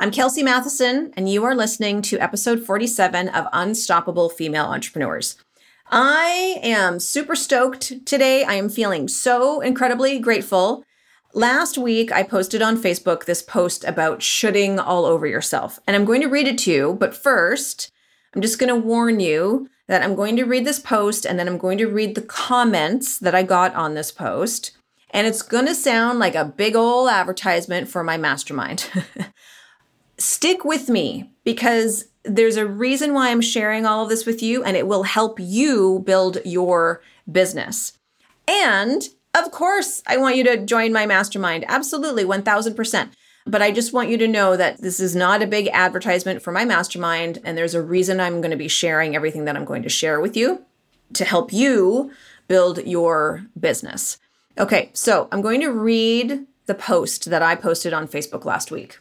I'm Kelsey Matheson, and you are listening to episode 47 of Unstoppable Female Entrepreneurs. I am super stoked today. I am feeling so incredibly grateful. Last week, I posted on Facebook this post about shoulding all over yourself, and I'm going to read it to you. But first, I'm just going to warn you that I'm going to read this post and then I'm going to read the comments that I got on this post. And it's going to sound like a big old advertisement for my mastermind. stick with me because there's a reason why I'm sharing all of this with you, and it will help you build your business. And of course, I want you to join my mastermind. Absolutely, 1000%. But I just want you to know that this is not a big advertisement for my mastermind, and there's a reason I'm going to be sharing everything that I'm going to share with you to help you build your business. Okay, so I'm going to read the post that I posted on Facebook last week.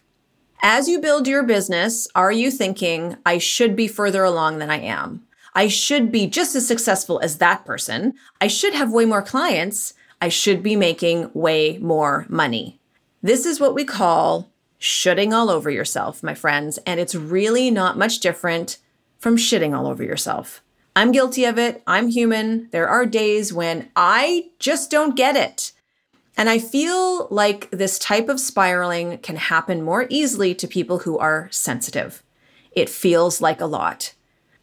As you build your business, are you thinking, I should be further along than I am? I should be just as successful as that person. I should have way more clients. I should be making way more money. This is what we call shoulding all over yourself, my friends. And it's really not much different from shitting all over yourself. I'm guilty of it. I'm human. There are days when I just don't get it. And I feel like this type of spiraling can happen more easily to people who are sensitive. It feels like a lot.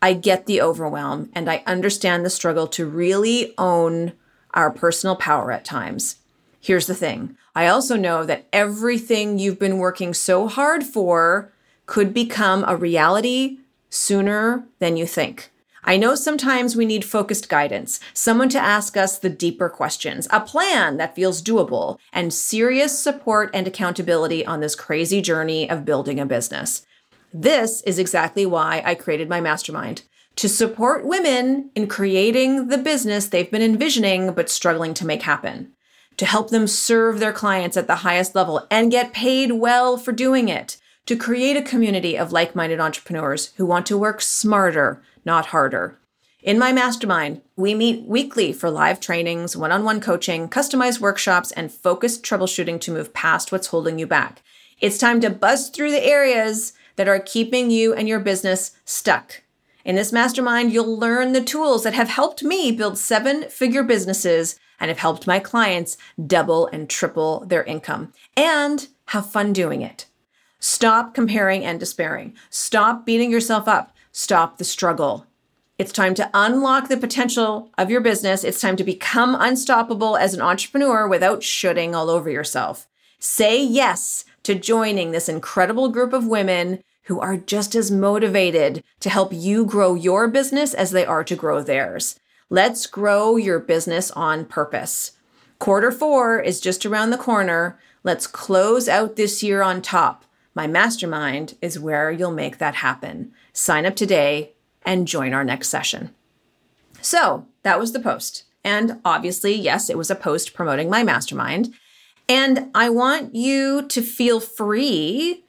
I get the overwhelm and I understand the struggle to really own our personal power at times. Here's the thing I also know that everything you've been working so hard for could become a reality sooner than you think. I know sometimes we need focused guidance, someone to ask us the deeper questions, a plan that feels doable, and serious support and accountability on this crazy journey of building a business. This is exactly why I created my mastermind to support women in creating the business they've been envisioning but struggling to make happen, to help them serve their clients at the highest level and get paid well for doing it, to create a community of like minded entrepreneurs who want to work smarter not harder. In my mastermind, we meet weekly for live trainings, one on one coaching, customized workshops, and focused troubleshooting to move past what's holding you back. It's time to buzz through the areas that are keeping you and your business stuck. In this mastermind, you'll learn the tools that have helped me build seven figure businesses and have helped my clients double and triple their income and have fun doing it. Stop comparing and despairing. Stop beating yourself up. Stop the struggle. It's time to unlock the potential of your business. It's time to become unstoppable as an entrepreneur without shoulding all over yourself. Say yes to joining this incredible group of women who are just as motivated to help you grow your business as they are to grow theirs. Let's grow your business on purpose. Quarter four is just around the corner. Let's close out this year on top. My mastermind is where you'll make that happen. Sign up today and join our next session. So that was the post. And obviously, yes, it was a post promoting my mastermind. And I want you to feel free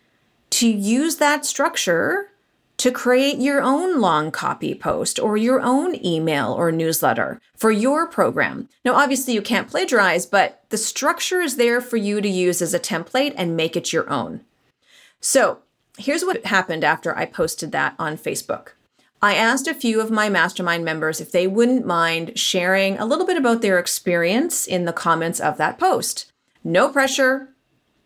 to use that structure to create your own long copy post or your own email or newsletter for your program. Now, obviously, you can't plagiarize, but the structure is there for you to use as a template and make it your own. So, here's what happened after I posted that on Facebook. I asked a few of my mastermind members if they wouldn't mind sharing a little bit about their experience in the comments of that post. No pressure.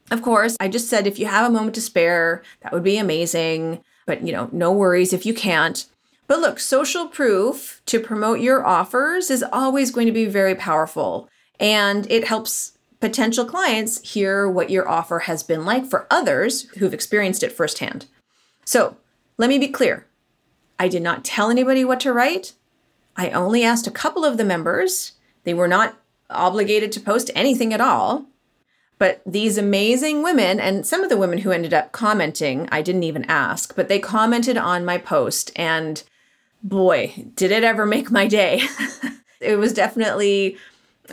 Of course, I just said if you have a moment to spare, that would be amazing. But, you know, no worries if you can't. But look, social proof to promote your offers is always going to be very powerful. And it helps potential clients hear what your offer has been like for others who've experienced it firsthand. So let me be clear I did not tell anybody what to write. I only asked a couple of the members. They were not obligated to post anything at all. But these amazing women, and some of the women who ended up commenting, I didn't even ask, but they commented on my post. And boy, did it ever make my day. it was definitely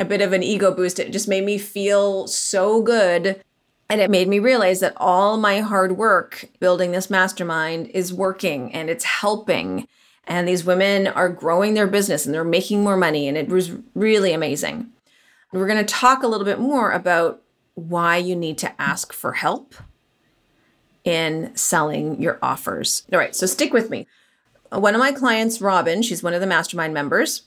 a bit of an ego boost. It just made me feel so good. And it made me realize that all my hard work building this mastermind is working and it's helping. And these women are growing their business and they're making more money. And it was really amazing. We're going to talk a little bit more about why you need to ask for help in selling your offers. All right, so stick with me. One of my clients, Robin, she's one of the mastermind members.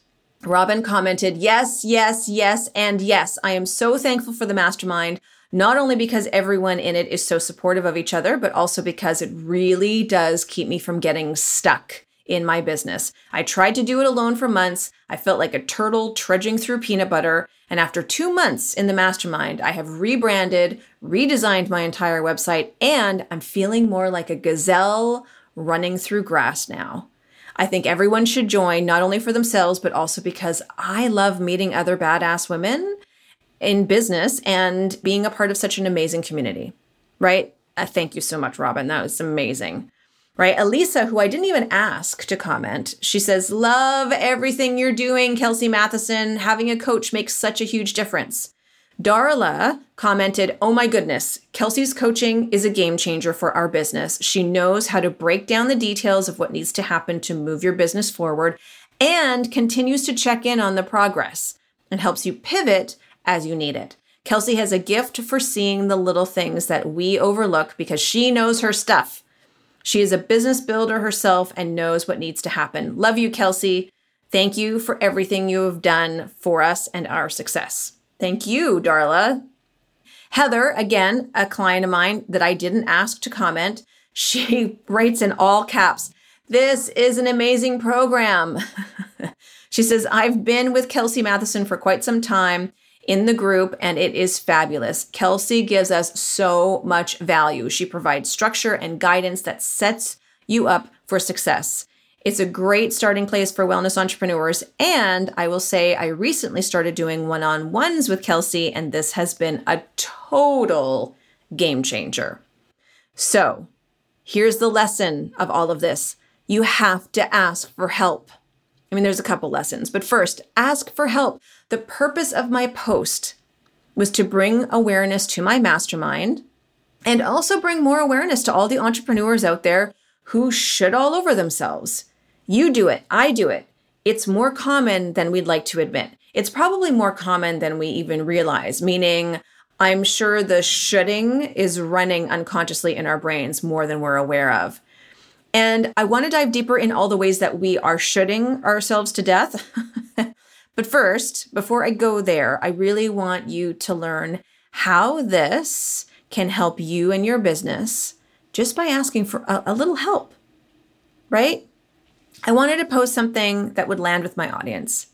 Robin commented, Yes, yes, yes, and yes. I am so thankful for the mastermind, not only because everyone in it is so supportive of each other, but also because it really does keep me from getting stuck in my business. I tried to do it alone for months. I felt like a turtle trudging through peanut butter. And after two months in the mastermind, I have rebranded, redesigned my entire website, and I'm feeling more like a gazelle running through grass now. I think everyone should join, not only for themselves, but also because I love meeting other badass women in business and being a part of such an amazing community, right? Uh, thank you so much, Robin. That was amazing right? Elisa, who I didn't even ask to comment, she says, Love everything you're doing, Kelsey Matheson. Having a coach makes such a huge difference. Darla commented, Oh my goodness, Kelsey's coaching is a game changer for our business. She knows how to break down the details of what needs to happen to move your business forward and continues to check in on the progress and helps you pivot as you need it. Kelsey has a gift for seeing the little things that we overlook because she knows her stuff. She is a business builder herself and knows what needs to happen. Love you, Kelsey. Thank you for everything you have done for us and our success. Thank you, Darla. Heather, again, a client of mine that I didn't ask to comment, she writes in all caps, This is an amazing program. she says, I've been with Kelsey Matheson for quite some time in the group, and it is fabulous. Kelsey gives us so much value. She provides structure and guidance that sets you up for success. It's a great starting place for wellness entrepreneurs. And I will say, I recently started doing one on ones with Kelsey, and this has been a total game changer. So, here's the lesson of all of this you have to ask for help. I mean, there's a couple lessons, but first, ask for help. The purpose of my post was to bring awareness to my mastermind and also bring more awareness to all the entrepreneurs out there who shit all over themselves. You do it, I do it. It's more common than we'd like to admit. It's probably more common than we even realize, meaning, I'm sure the shoulding is running unconsciously in our brains more than we're aware of. And I want to dive deeper in all the ways that we are shoulding ourselves to death. but first, before I go there, I really want you to learn how this can help you and your business just by asking for a, a little help, right? I wanted to post something that would land with my audience.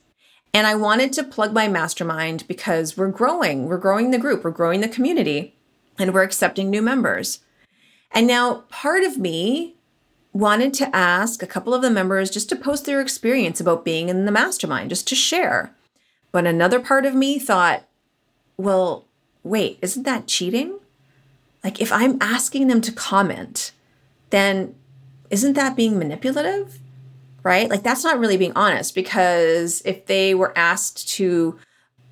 And I wanted to plug my mastermind because we're growing. We're growing the group, we're growing the community, and we're accepting new members. And now part of me wanted to ask a couple of the members just to post their experience about being in the mastermind, just to share. But another part of me thought, well, wait, isn't that cheating? Like, if I'm asking them to comment, then isn't that being manipulative? Right? Like, that's not really being honest because if they were asked to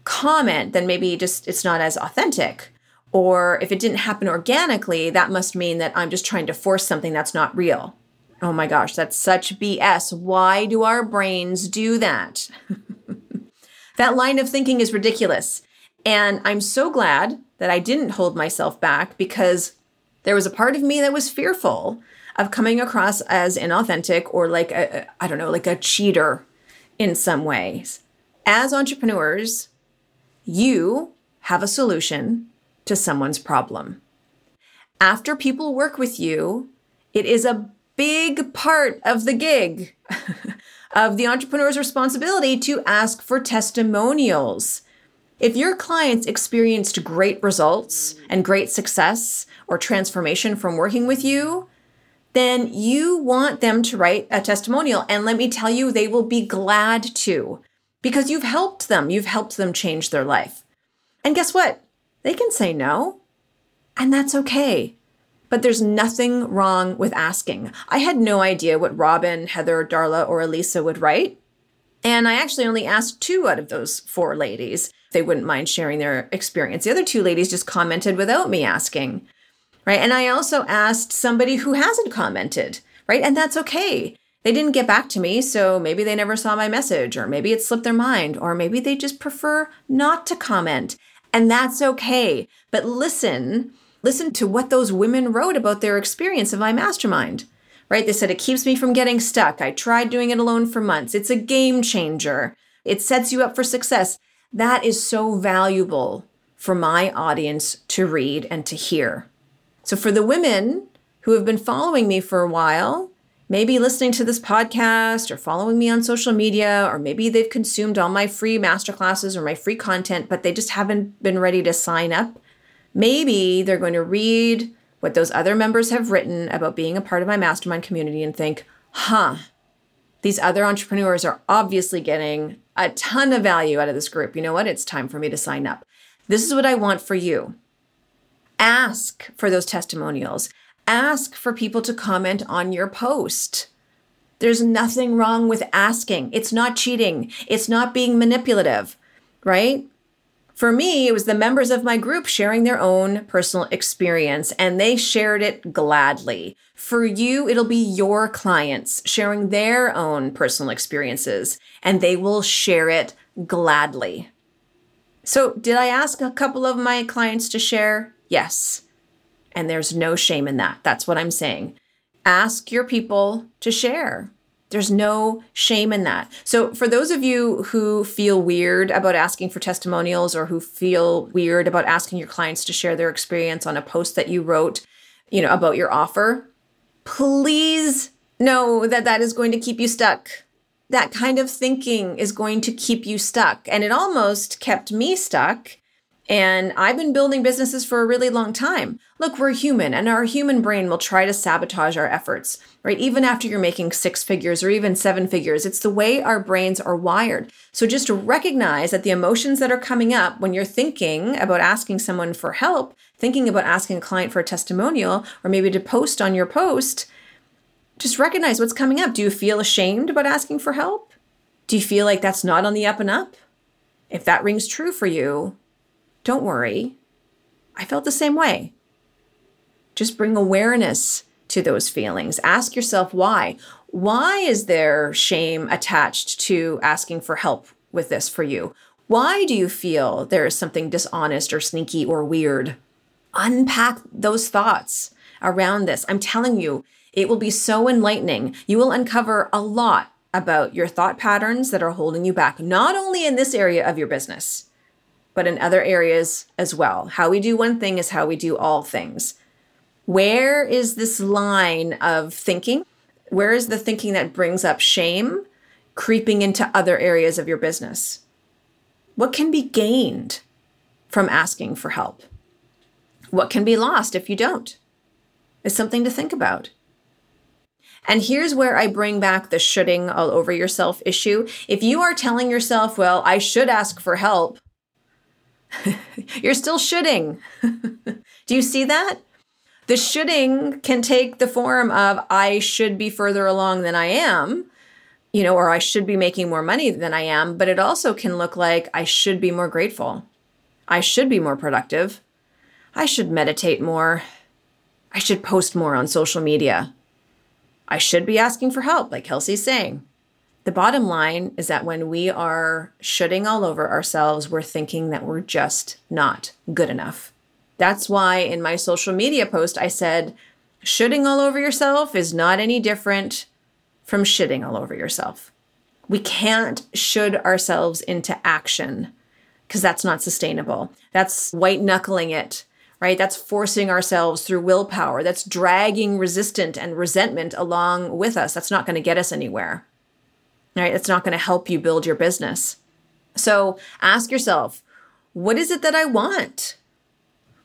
comment, then maybe just it's not as authentic. Or if it didn't happen organically, that must mean that I'm just trying to force something that's not real. Oh my gosh, that's such BS. Why do our brains do that? that line of thinking is ridiculous. And I'm so glad that I didn't hold myself back because there was a part of me that was fearful of coming across as inauthentic or like a, I don't know, like a cheater in some ways. As entrepreneurs, you have a solution to someone's problem. After people work with you, it is a big part of the gig of the entrepreneur's responsibility to ask for testimonials. If your clients experienced great results and great success or transformation from working with you, then you want them to write a testimonial. And let me tell you, they will be glad to because you've helped them. You've helped them change their life. And guess what? they can say no. And that's okay. But there's nothing wrong with asking. I had no idea what Robin, Heather, Darla, or Elisa would write. And I actually only asked two out of those four ladies they wouldn't mind sharing their experience. The other two ladies just commented without me asking. Right. And I also asked somebody who hasn't commented. Right. And that's okay. They didn't get back to me, so maybe they never saw my message, or maybe it slipped their mind, or maybe they just prefer not to comment. And that's okay. But listen, listen to what those women wrote about their experience of my mastermind. Right? They said it keeps me from getting stuck. I tried doing it alone for months. It's a game changer. It sets you up for success. That is so valuable for my audience to read and to hear. So, for the women who have been following me for a while, maybe listening to this podcast or following me on social media, or maybe they've consumed all my free masterclasses or my free content, but they just haven't been ready to sign up. Maybe they're going to read what those other members have written about being a part of my mastermind community and think, huh, these other entrepreneurs are obviously getting a ton of value out of this group. You know what? It's time for me to sign up. This is what I want for you. Ask for those testimonials ask for people to comment on your post. There's nothing wrong with asking. It's not cheating. It's not being manipulative, right? For me, it was the members of my group sharing their own personal experience, and they shared it gladly. For you, it'll be your clients sharing their own personal experiences, and they will share it gladly. So, did I ask a couple of my clients to share? Yes. And there's no shame in that. That's what I'm saying. Ask your people to share. There's no shame in that. So, for those of you who feel weird about asking for testimonials or who feel weird about asking your clients to share their experience on a post that you wrote, you know, about your offer, please know that that is going to keep you stuck. That kind of thinking is going to keep you stuck. And it almost kept me stuck and I've been building businesses for a really long time. Look, we're human and our human brain will try to sabotage our efforts, right? Even after you're making six figures or even seven figures, it's the way our brains are wired. So just recognize that the emotions that are coming up when you're thinking about asking someone for help, thinking about asking a client for a testimonial, or maybe to post on your post, just recognize what's coming up. Do you feel ashamed about asking for help? Do you feel like that's not on the up and up? If that rings true for you, don't worry. I felt the same way. Just bring awareness to those feelings. Ask yourself why. Why is there shame attached to asking for help with this for you? Why do you feel there is something dishonest or sneaky or weird? Unpack those thoughts around this. I'm telling you, it will be so enlightening. You will uncover a lot about your thought patterns that are holding you back, not only in this area of your business, but in other areas as well. How we do one thing is how we do all things. Where is this line of thinking? Where is the thinking that brings up shame creeping into other areas of your business? What can be gained from asking for help? What can be lost if you don't? It's something to think about. And here's where I bring back the shoulding all over yourself issue. If you are telling yourself, well, I should ask for help, You're still shoulding. Do you see that? The shoulding can take the form of I should be further along than I am, you know, or I should be making more money than I am, but it also can look like I should be more grateful. I should be more productive. I should meditate more. I should post more on social media. I should be asking for help, like Kelsey's saying. The bottom line is that when we are shoulding all over ourselves, we're thinking that we're just not good enough. That's why in my social media post, I said, shoulding all over yourself is not any different from shitting all over yourself. We can't should ourselves into action because that's not sustainable. That's white knuckling it, right? That's forcing ourselves through willpower. That's dragging resistance and resentment along with us. That's not going to get us anywhere right? It's not going to help you build your business. So ask yourself, what is it that I want?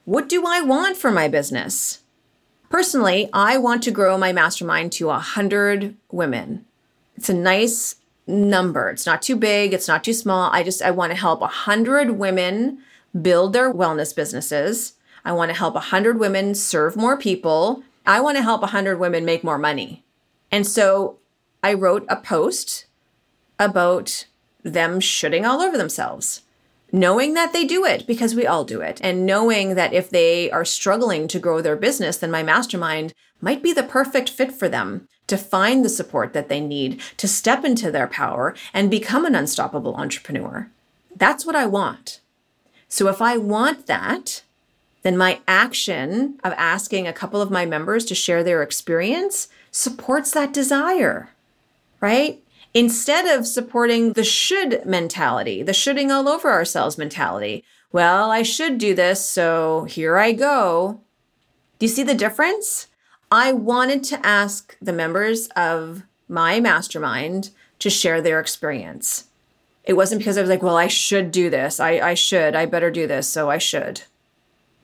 What do I want for my business? Personally, I want to grow my mastermind to 100 women. It's a nice number. It's not too big, it's not too small. I just I want to help 100 women build their wellness businesses. I want to help 100 women serve more people. I want to help 100 women make more money. And so I wrote a post about them shoulding all over themselves, knowing that they do it because we all do it, and knowing that if they are struggling to grow their business, then my mastermind might be the perfect fit for them to find the support that they need to step into their power and become an unstoppable entrepreneur. That's what I want. So if I want that, then my action of asking a couple of my members to share their experience supports that desire, right? Instead of supporting the should mentality, the shoulding all over ourselves mentality. Well, I should do this, so here I go. Do you see the difference? I wanted to ask the members of my mastermind to share their experience. It wasn't because I was like, well, I should do this. I, I should. I better do this. So I should.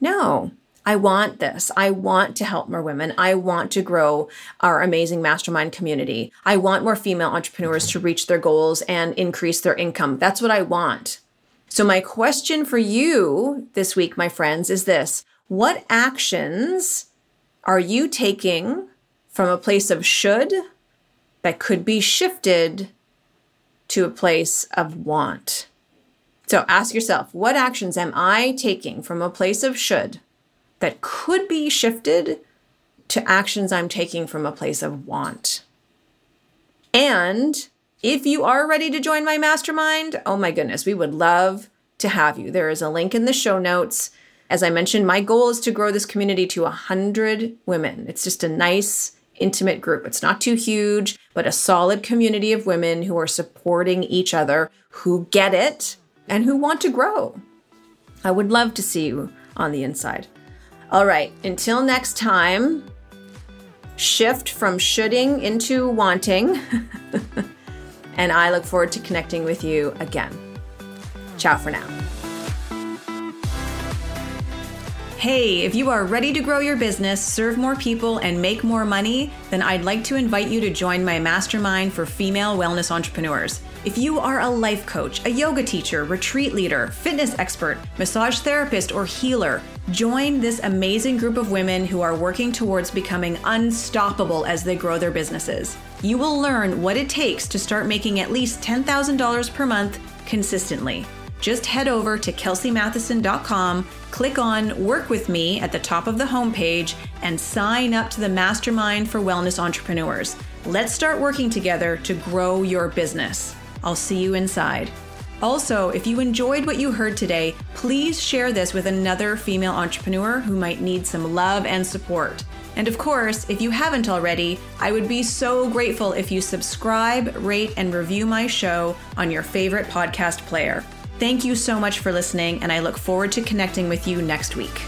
No, I want this. I want to help more women. I want to grow our amazing mastermind community. I want more female entrepreneurs to reach their goals and increase their income. That's what I want. So, my question for you this week, my friends, is this What actions are you taking from a place of should that could be shifted to a place of want? So ask yourself, what actions am I taking from a place of should that could be shifted to actions I'm taking from a place of want? And if you are ready to join my mastermind, oh my goodness, we would love to have you. There is a link in the show notes. As I mentioned, my goal is to grow this community to 100 women. It's just a nice, intimate group. It's not too huge, but a solid community of women who are supporting each other, who get it, and who want to grow. I would love to see you on the inside. All right, until next time, shift from shoulding into wanting. and I look forward to connecting with you again. Ciao for now. Hey, if you are ready to grow your business, serve more people, and make more money, then I'd like to invite you to join my mastermind for female wellness entrepreneurs. If you are a life coach, a yoga teacher, retreat leader, fitness expert, massage therapist, or healer, join this amazing group of women who are working towards becoming unstoppable as they grow their businesses. You will learn what it takes to start making at least $10,000 per month consistently just head over to kelseymatheson.com, click on Work with Me at the top of the homepage, and sign up to the Mastermind for Wellness Entrepreneurs. Let's start working together to grow your business. I'll see you inside. Also, if you enjoyed what you heard today, please share this with another female entrepreneur who might need some love and support. And of course, if you haven't already, I would be so grateful if you subscribe, rate, and review my show on your favorite podcast player. Thank you so much for listening, and I look forward to connecting with you next week.